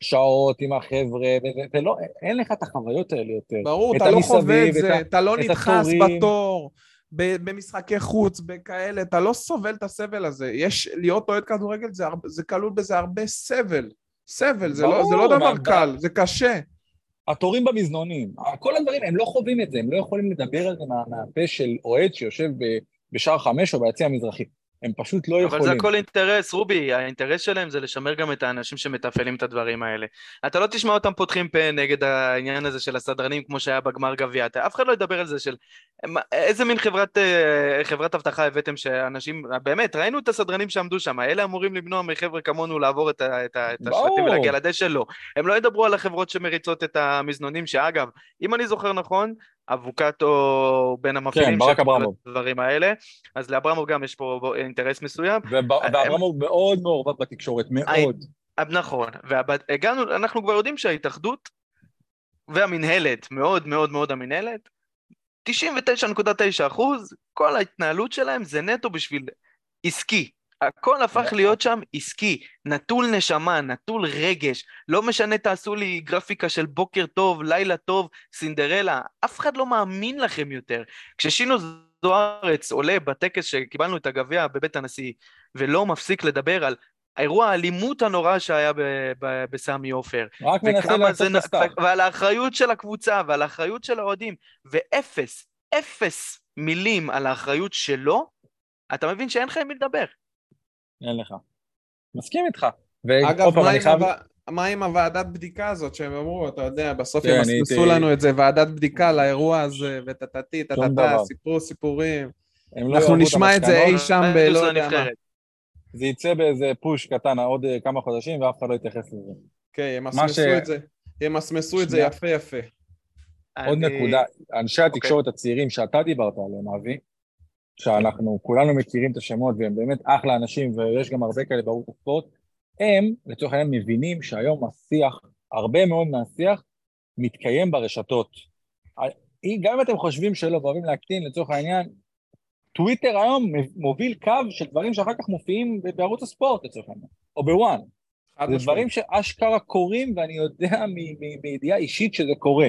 שעות עם החבר'ה, וזה, לא, אין לך את החוויות האלה יותר. ברור, אתה לא חווה את זה, אתה לא נדחס בתור. במשחקי חוץ, בכאלה, אתה לא סובל את הסבל הזה. יש, להיות אוהד כדורגל זה, זה כלול בזה הרבה סבל. סבל, זה, ברור, לא, זה לא דבר מה, קל, זה קשה. התורים במזנונים, כל הדברים, הם לא חווים את זה, הם לא יכולים לדבר על זה מהפה של אוהד שיושב בשער חמש או ביציע המזרחי. הם פשוט לא יכולים. אבל זה הכל אינטרס, רובי, האינטרס שלהם זה לשמר גם את האנשים שמתפעלים את הדברים האלה. אתה לא תשמע אותם פותחים פה נגד העניין הזה של הסדרנים כמו שהיה בגמר גביע, אף אחד לא ידבר על זה של איזה מין חברת, אה, חברת אבטחה הבאתם שאנשים, באמת, ראינו את הסדרנים שעמדו שם, אלה אמורים למנוע מחבר'ה כמונו לעבור את, את, את השלטים ולהגיע לדשא, לא. הם לא ידברו על החברות שמריצות את המזנונים, שאגב, אם אני זוכר נכון, אבוקטו בין המפעילים כן, אברמוב. הדברים האלה, אז לאברמוב גם יש פה אינטרס מסוים. ואברמוב מאוד מעורבב בתקשורת, מאוד. נכון, והגענו, אנחנו כבר יודעים שההתאחדות והמינהלת, מאוד מאוד מאוד המינהלת, 99.9 אחוז, כל ההתנהלות שלהם זה נטו בשביל עסקי, הכל הפך להיות שם עסקי, נטול נשמה, נטול רגש, לא משנה תעשו לי גרפיקה של בוקר טוב, לילה טוב, סינדרלה, אף אחד לא מאמין לכם יותר. כששינו זוארץ עולה בטקס שקיבלנו את הגביע בבית הנשיא, ולא מפסיק לדבר על האירוע האלימות הנורא שהיה בסמי עופר. רק מנסה לעשות את הסטאר. ועל האחריות של הקבוצה ועל האחריות של האוהדים, ואפס, אפס מילים על האחריות שלו, אתה מבין שאין לך עם מי לדבר. אין לך. מסכים איתך. אגב, מה, עם חייב... מה עם הוועדת בדיקה הזאת שהם אמרו, אתה יודע, בסוף כן, ימסמסו ת... לנו את זה, ועדת בדיקה לאירוע הזה, וטטטי, טטטה, סיפרו סיפורים. לא אנחנו נשמע את זה אי שם ב... לא יודע מה. זה יצא באיזה פוש קטן עוד אה, כמה חודשים ואף אחד לא יתייחס לזה. כן, ימסמסו ש... את זה. ימסמסו את זה יפה יפה. עוד אני... נקודה, אנשי התקשורת okay. אוקיי. הצעירים שאתה דיברת עליהם, אבי, שאנחנו כולנו מכירים את השמות והם באמת אחלה אנשים ויש גם הרבה כאלה בערוץ הספורט, הם לצורך העניין מבינים שהיום השיח, הרבה מאוד מהשיח מתקיים ברשתות. גם אם אתם חושבים שלא ואוהבים להקטין לצורך העניין, טוויטר היום מוביל קו של דברים שאחר כך מופיעים בערוץ הספורט לצורך העניין, או בוואן. זה דברים שאשכרה קורים ואני יודע מידיעה אישית שזה קורה.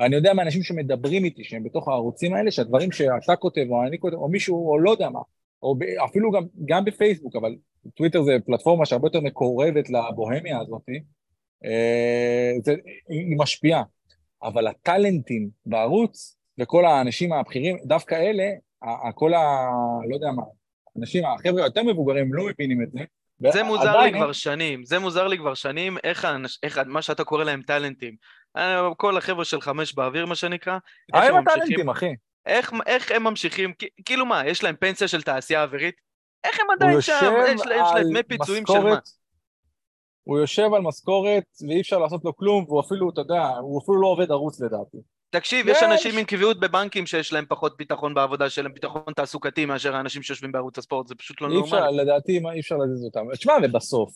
אני יודע מאנשים שמדברים איתי, שהם בתוך הערוצים האלה, שהדברים שאתה כותב, או אני כותב, או מישהו, או לא יודע מה, או אפילו גם, גם בפייסבוק, אבל טוויטר זה פלטפורמה שהרבה יותר מקורבת לבוהמיה הזאת, אה, זה, היא משפיעה. אבל הטאלנטים בערוץ, וכל האנשים הבכירים, דווקא אלה, כל ה... לא יודע מה, האנשים, החבר'ה היותר מבוגרים לא מבינים את זה. זה מוזר לי כבר שנים, זה מוזר לי כבר שנים, איך, איך מה שאתה קורא להם טאלנטים. אה, כל החבר'ה של חמש באוויר, מה שנקרא. אה, הם הטאלנטים, אחי. איך, איך הם ממשיכים, כאילו מה, יש להם פנסיה של תעשייה אווירית? איך הם עדיין שם? יש להם דמי פיצויים של מה? הוא יושב על משכורת ואי אפשר לעשות לו כלום, והוא אפילו, אתה יודע, הוא אפילו לא עובד ערוץ לדעתי. תקשיב, יש, אנשים עם קביעות בבנקים שיש להם פחות ביטחון בעבודה שלהם, ביטחון תעסוקתי מאשר האנשים שיושבים בערוץ הספורט, זה פשוט לא נורמלי. אי אפשר, לדעתי, אי אפשר להזיז אותם. תשמע, ובסוף,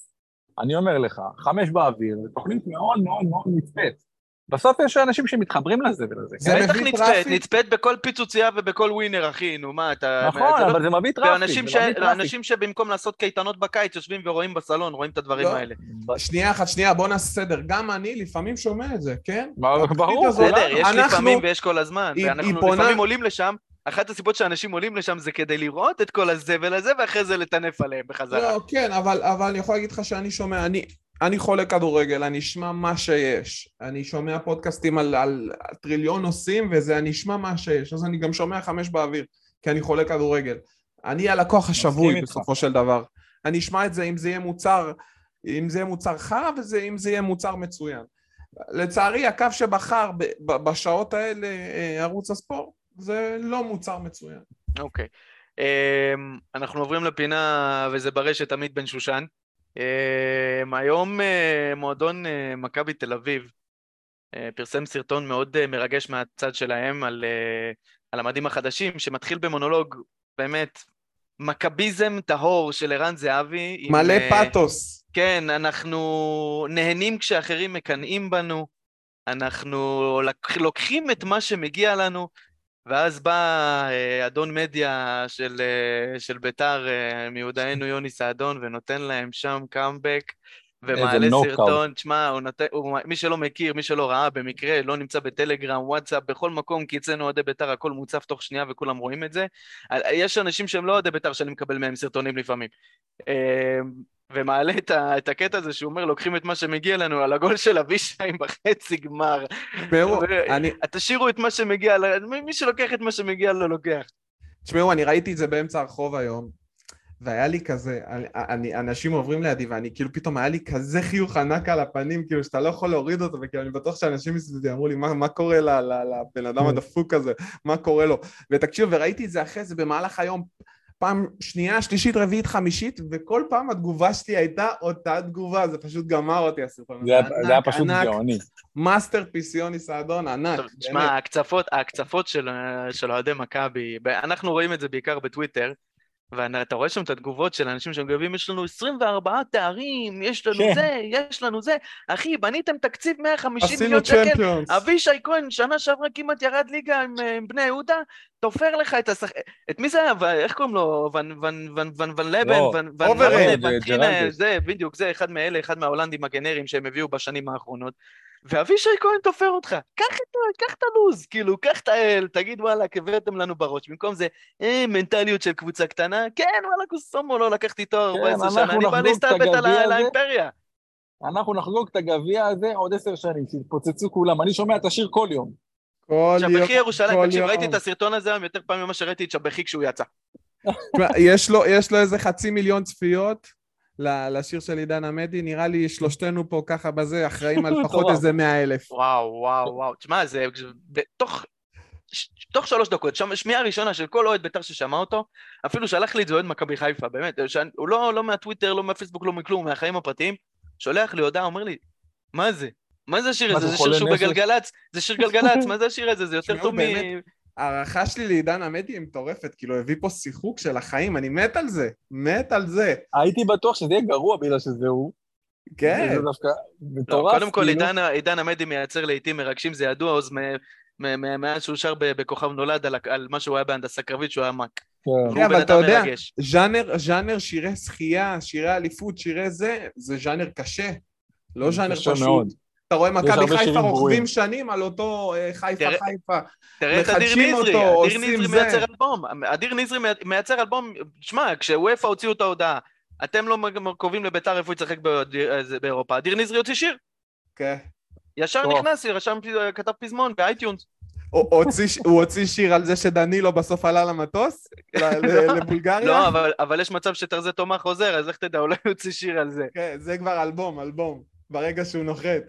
אני אומר לך, חמש באוויר, זו תוכנית מאוד מאוד מאוד נצפית. בסוף יש אנשים שמתחברים לזה ולזה. זה בטח נצפית, נצפית בכל פיצוצייה ובכל ווינר, אחי, נו מה, אתה... נכון, אבל זה מביא traffic. אנשים שבמקום לעשות קייטנות בקיץ יושבים ורואים בסלון, רואים את הדברים לא. האלה. שנייה אחת, שנייה, בוא נעשה סדר. גם אני לפעמים שומע את זה, כן? ברור. בסדר, יש לפעמים ויש כל הזמן. ואנחנו לפעמים עולים לשם, אחת הסיבות שאנשים עולים לשם זה כדי לראות את כל הזבל הזה, ואחרי זה לטנף עליהם בחזרה. לא, כן, אבל, אבל אני יכול להגיד לך שאני שומע, אני, אני חולה כדורגל, אני אשמע מה שיש. אני שומע פודקאסטים על, על, על טריליון נושאים, וזה אני אשמע מה שיש. אז אני גם שומע חמש באוויר, כי אני חולה כדורגל. אני הלקוח השבוי בסופו של דבר. אני אשמע את זה אם זה יהיה מוצר, אם זה יהיה מוצר חרא, ואם זה יהיה מוצר מצוין. לצערי, הקו שבחר בשעות האלה אה, ערוץ הספורט, זה לא מוצר מצוין. אוקיי. Okay. אמ, um, אנחנו עוברים לפינה, וזה ברשת עמית בן שושן. Um, היום uh, מועדון uh, מכבי תל אביב uh, פרסם סרטון מאוד מרגש מהצד שלהם על, על המדים החדשים, שמתחיל במונולוג באמת מכביזם טהור של ערן זהבי. מלא עם, פאתוס. כן, אנחנו נהנים כשאחרים מקנאים בנו, אנחנו לוקחים את מה שמגיע לנו, ואז בא אה, אדון מדיה של, אה, של ביתר אה, מיודענו יוני סעדון ונותן להם שם קאמבק ומעלה סרטון, תשמע, מי שלא מכיר, מי שלא ראה במקרה, לא נמצא בטלגרם, וואטסאפ, בכל מקום, כי אצלנו אוהדי בית"ר הכל מוצף תוך שנייה וכולם רואים את זה. יש אנשים שהם לא אוהדי בית"ר שאני מקבל מהם סרטונים לפעמים. ומעלה את, ה, את הקטע הזה שהוא אומר, לוקחים את מה שמגיע לנו על הגול של אבישי בחצי גמר. אני... תשאירו את מה שמגיע, מי שלוקח את מה שמגיע לו לוקח. תשמעו, אני ראיתי את זה באמצע הרחוב היום, והיה לי כזה, אני, אני, אנשים עוברים לידי ואני כאילו פתאום היה לי כזה חיוך ענק על הפנים, כאילו שאתה לא יכול להוריד אותו, וכאילו אני בטוח שאנשים מסביבי אמרו לי, מה, מה קורה לבן אדם הדפוק הזה, מה קורה לו, ותקשיב, וראיתי את זה אחרי זה במהלך היום, פעם שנייה, שלישית, רביעית, חמישית, וכל פעם התגובה שלי הייתה אותה תגובה, זה פשוט גמר אותי הסרטון הזה. זה היה פשוט גאוני. masterpiece יוני סעדון, ענק. תשמע, ההקצפות, ההקצפות של אוהדי מכבי, אנחנו רואים את זה בעיקר בטוויטר, ואתה רואה שם את התגובות של אנשים שמגבים, יש לנו 24 תארים, יש לנו כן. זה, יש לנו זה. אחי, בניתם תקציב 150 מיליון שקל. אבישי כהן, שנה שעברה כמעט ירד ליגה עם, אה, עם בני יהודה, תופר לך את השחק... את מי זה היה? איך קוראים לו? ון, ון, ון, ון, ון לבן? לא, ון, ון, אוברן, זה, בדיוק, זה אחד מאלה, אחד מההולנדים הגנריים שהם הביאו בשנים האחרונות. ואבישי כהן תופר אותך, קח את, קח את הלו"ז, כאילו, קח את האל, תגיד וואלה, הבאתם לנו בראש, במקום זה, אה, מנטליות של קבוצה קטנה, כן, וואלה, קוסומו, לא לקחתי תואר 14 כן, שנה, אני בא להסתלבט על האימפריה. אנחנו נחגוג את הגביע הזה עוד עשר שנים, שיתפוצצו כולם, אני שומע את השיר כל יום. כל יום, שבחי ירושלים, תקשיב, ראיתי את הסרטון הזה היום יותר פעמים ממה שראיתי את שבחי כשהוא יצא. יש לו איזה חצי מיליון צפיות, לשיר של עידן עמדי, נראה לי שלושתנו פה ככה בזה, אחראים על לפחות איזה מאה אלף. וואו, וואו, וואו. תשמע, זה בתוך... תוך שלוש דקות, שם שמיעה ראשונה של כל אוהד בית"ר ששמע אותו, אפילו שלח לי את זה אוהד מכבי חיפה, באמת, שאני, הוא לא, לא מהטוויטר, לא מהפייסבוק, לא מכלום, מהחיים הפרטיים, שולח לי הודעה, אומר לי, מה זה? מה זה השיר הזה? זה שיר שהוא בגלגלצ, זה שיר גלגלצ, מה זה השיר הזה? זה יותר טוב מ... ההערכה שלי לעידן עמדי היא מטורפת, כאילו הביא פה שיחוק של החיים, אני מת על זה, מת על זה. הייתי בטוח שזה יהיה גרוע בגלל שזה הוא. כן. זה דווקא מטורף. לא, קודם כל כאילו. עידן עמדי מייצר לעיתים מרגשים, זה ידוע, אז מאז שהוא שר בכוכב נולד על מה שהוא היה בהנדסה קרבית, שהוא היה מק. כן, אבל אתה יודע, ז'אנר שירי שחייה, שירי אליפות, שירי זה, זה ז'אנר קשה, לא ז'אנר פשוט. אתה רואה מכבי חיפה רוכבים שנים על אותו אה, חיפה חיפה, מחדשים אותו, עושים זה. אדיר נזרי מייצר אלבום, אדיר נזרי מייצר אלבום, שמע, כשאופ"א הוציאו את ההודעה, אתם לא קובעים לביתר איפה ישחק באירופה, אדיר נזרי יוציא שיר. כן. ישר נכנס, רשם, כתב פזמון ב iTunes. הוא הוציא שיר על זה שדנילו בסוף עלה למטוס לבולגריה? לא, אבל יש מצב שתרזה תומך חוזר, אז איך תדע, אולי הוא יוציא שיר על זה. כן, זה כבר אלבום, אלבום, ברגע שהוא נוחת.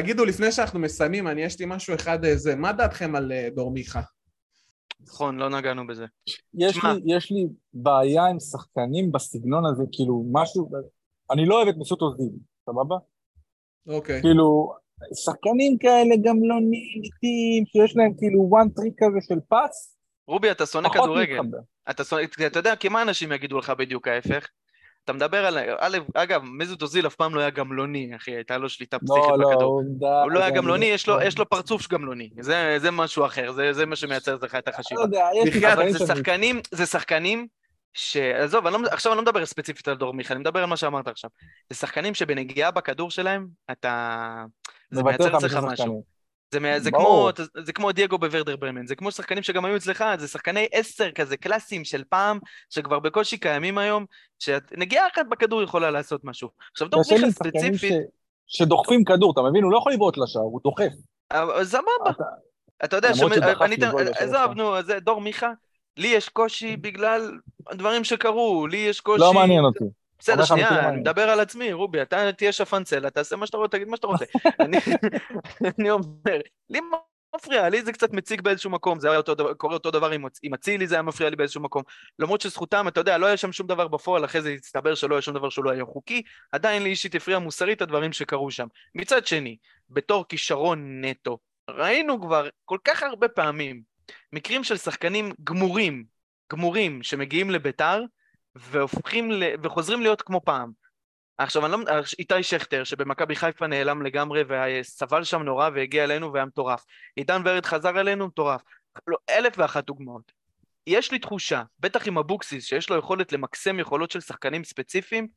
תגידו, לפני שאנחנו מסיימים, אני, יש לי משהו אחד איזה, אה, מה דעתכם על אה, דור מיכה? נכון, לא נגענו בזה. יש לי, יש לי בעיה עם שחקנים בסגנון הזה, כאילו, משהו... אני לא אוהב את מסות עוזים, סבבה? אוקיי. כאילו, שחקנים כאלה גם לא ניתים, שיש להם כאילו one trick כזה של פס. רובי, אתה שונא כדורגל. אתה, שונא, אתה יודע, כי מה אנשים יגידו לך בדיוק ההפך? אתה מדבר על... א', אגב, מזוט אוזיל אף פעם לא היה גמלוני, אחי, הייתה לו שליטה לא, פסיכית לא, בכדור. לא, הוא לא היה גמלוני, יש לו, יש לו פרצוף גמלוני. זה, זה משהו אחר, זה, זה מה שמייצר לך את החשיבה. לא יודע, יש אבל זה שחקנים, זה שחקנים ש... עזוב, אני לא, עכשיו אני לא מדבר ספציפית על דור מיכה, אני מדבר על מה שאמרת עכשיו. זה שחקנים שבנגיעה בכדור שלהם, אתה... זה מייצר אצלך משהו. זה, זה, כמו, זה כמו דייגו בוורדר ברמן, זה כמו שחקנים שגם היו אצלך, זה שחקני עשר כזה קלאסיים של פעם, שכבר בקושי קיימים היום, שנגיעה אחת בכדור יכולה לעשות משהו. עכשיו דור מיכה ספציפית... ש... שדוחפים כדור, אתה מבין? הוא לא יכול לבעוט לשער, הוא דוחף. סבבה. אתה, אתה יודע, עזוב, נו, זה דור מיכה, לי יש קושי בגלל דברים שקרו, לי יש קושי... לא מעניין אותי. בסדר, שנייה, אני מדבר על עצמי, רובי, אתה תהיה שפן צלע, תעשה מה שאתה רוצה, תגיד מה שאתה רוצה. אני אומר, לי מפריע, לי זה קצת מציג באיזשהו מקום, זה היה אותו קורה אותו דבר עם אצילי, זה היה מפריע לי באיזשהו מקום. למרות שזכותם, אתה יודע, לא היה שם שום דבר בפועל, אחרי זה הסתבר שלא היה שום דבר שלא היה חוקי, עדיין לי אישית הפריע מוסרית הדברים שקרו שם. מצד שני, בתור כישרון נטו, ראינו כבר כל כך הרבה פעמים מקרים של שחקנים גמורים, גמורים, שמגיעים לביתר, והופכים, ל... וחוזרים להיות כמו פעם. עכשיו, אני לא... איתי שכטר, שבמכבי חיפה נעלם לגמרי וסבל שם נורא והגיע אלינו והיה מטורף. עידן ורד חזר אלינו, מטורף. לא, אלף ואחת דוגמאות. יש לי תחושה, בטח עם אבוקסיס, שיש לו יכולת למקסם יכולות של שחקנים ספציפיים,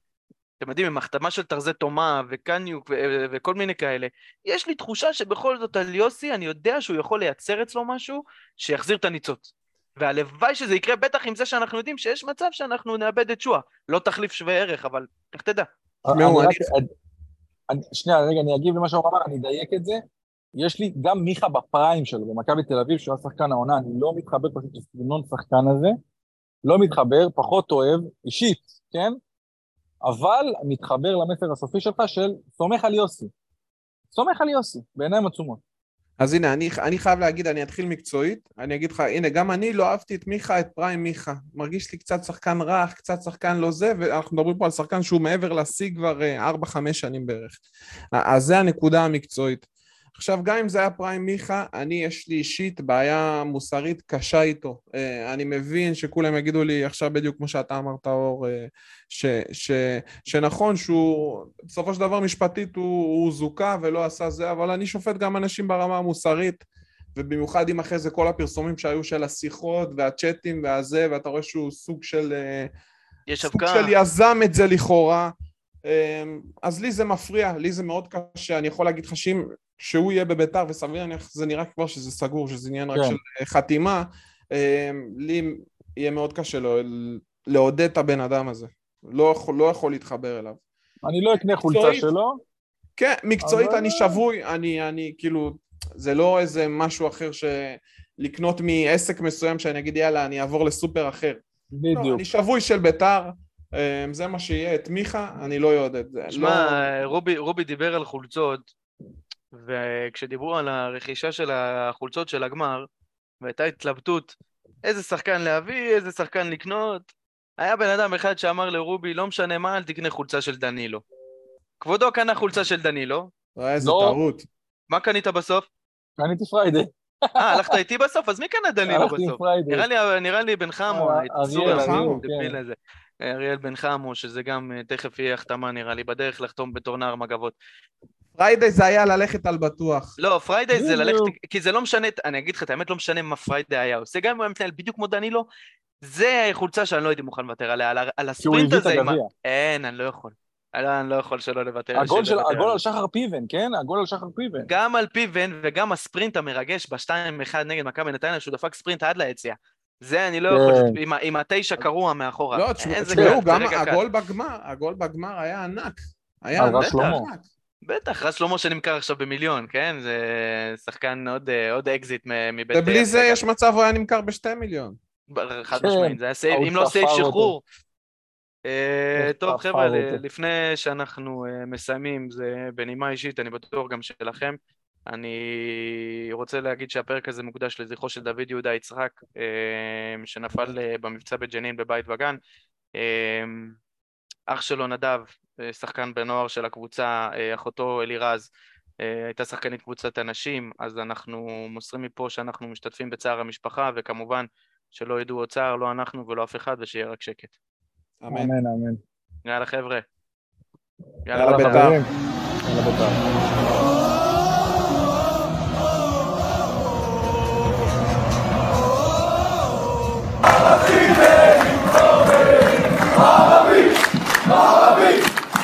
אתם יודעים, עם החתמה של טרזי תומה וקניוק ו- וכל מיני כאלה, יש לי תחושה שבכל זאת על יוסי, אני יודע שהוא יכול לייצר אצלו משהו שיחזיר את הניצוץ. והלוואי שזה יקרה, בטח עם זה שאנחנו יודעים שיש מצב שאנחנו נאבד את שואה. לא תחליף שווה ערך, אבל איך תדע. אני... שנייה, רגע, אני אגיב למה שהוא אמר, אני אדייק את זה. יש לי גם מיכה בפריים שלו, במכבי תל אביב, שהוא היה שחקן העונה, אני לא מתחבר פשוט לסגנון שחקן הזה, לא מתחבר, פחות אוהב, אישית, כן? אבל מתחבר למסר הסופי שלך של סומך על יוסי. סומך על יוסי, בעיניים עצומות. אז הנה, אני, אני חייב להגיד, אני אתחיל מקצועית, אני אגיד לך, הנה, גם אני לא אהבתי את מיכה, את פריים מיכה. מרגיש לי קצת שחקן רך, קצת שחקן לא זה, ואנחנו מדברים פה על שחקן שהוא מעבר לשיא כבר 4-5 אה, שנים בערך. אז זה הנקודה המקצועית. עכשיו, גם אם זה היה פריים מיכה, אני, יש לי אישית בעיה מוסרית קשה איתו. אה, אני מבין שכולם יגידו לי עכשיו בדיוק כמו שאתה אמרת, אור, אה, ש, ש, שנכון שהוא, בסופו של דבר משפטית הוא, הוא זוכה ולא עשה זה, אבל אני שופט גם אנשים ברמה המוסרית, ובמיוחד אם אחרי זה כל הפרסומים שהיו של השיחות והצ'אטים והזה, ואתה רואה שהוא סוג של... אה, יש סוג של יזם את זה לכאורה. אז לי זה מפריע, לי זה מאוד קשה, אני יכול להגיד לך שאם שהוא יהיה בביתר, וסביר להניח זה נראה כבר שזה סגור, שזה עניין כן. רק של אה, חתימה, אה, לי יהיה מאוד קשה לו, לעודד את הבן אדם הזה. לא יכול, לא יכול להתחבר אליו. אני לא אקנה חולצה שלו. כן, מקצועית אבל... אני שבוי, אני, אני כאילו, זה לא איזה משהו אחר שלקנות מעסק מסוים שאני אגיד יאללה, אני אעבור לסופר אחר. בדיוק. לא, אני שבוי של ביתר, אה, זה מה שיהיה, את מיכה, אני לא אעודד. שמע, לא... רובי, רובי דיבר על חולצות, וכשדיברו על הרכישה של החולצות של הגמר, והייתה התלבטות איזה שחקן להביא, איזה שחקן לקנות, היה בן אדם אחד שאמר לרובי, לא משנה מה, אל תקנה חולצה של דנילו. כבודו קנה חולצה של דנילו. איזה לא. טעות. מה קנית בסוף? קניתי פריידי. אה, הלכת איתי בסוף? אז מי קנה דנילו בסוף? הלכתי עם פריידי. נראה לי בן חמו, אה, אריאל, כן. אריאל בן חמו, שזה גם אה, תכף יהיה החתמה נראה לי, בדרך לחתום בתור נער מגבות. פריידי זה היה ללכת על בטוח. לא, פריידי זה ללכת, כי זה לא משנה, אני אגיד לך את האמת, לא משנה מה פריידי היה עושה, גם אם הוא היה מתנהל בדיוק כמו דנילו, זה חולצה שאני לא הייתי מוכן לוותר עליה, על הספרינט הזה, אין, אני לא יכול. אני לא יכול שלא לוותר. הגול, של, הגול על שחר פיבן, כן? הגול על שחר פיבן. גם על פיבן וגם הספרינט המרגש ב-2-1 נגד מכבי נתניה, שהוא דפק ספרינט עד ליציאה. זה אני לא יכול, כן. עם התשע קרוע מאחורה. לא, תשמעו, גם הגול בגמר, הגול בגמר היה ענק. היה ענק. בטח, רז שלמה שנמכר עכשיו במיליון, כן? זה שחקן עוד, עוד אקזיט מבית... ובלי זה יש מצב הוא היה נמכר בשתי מיליון. חד משמעית, זה היה save, אם לא save שחרור. אה, טוב חבר'ה, לפני שאנחנו אה, מסיימים, זה בנימה אישית, אני בטוח גם שלכם. אני רוצה להגיד שהפרק הזה מוקדש לזכרו של דוד יהודה יצחק, אה, שנפל במבצע בג'נין בבית וגן. אח שלו נדב, אה, שחקן בנוער של הקבוצה, אה, אחותו אלירז, אה, הייתה שחקנית קבוצת הנשים, אז אנחנו מוסרים מפה שאנחנו משתתפים בצער המשפחה, וכמובן שלא ידעו עוד צער, לא אנחנו ולא אף אחד, ושיהיה רק שקט. אמן, אמן. אמן. יאללה חבר'ה. יאללה, יאללה בית"ר. יאללה בית"ר. Amen. Fala, Amém.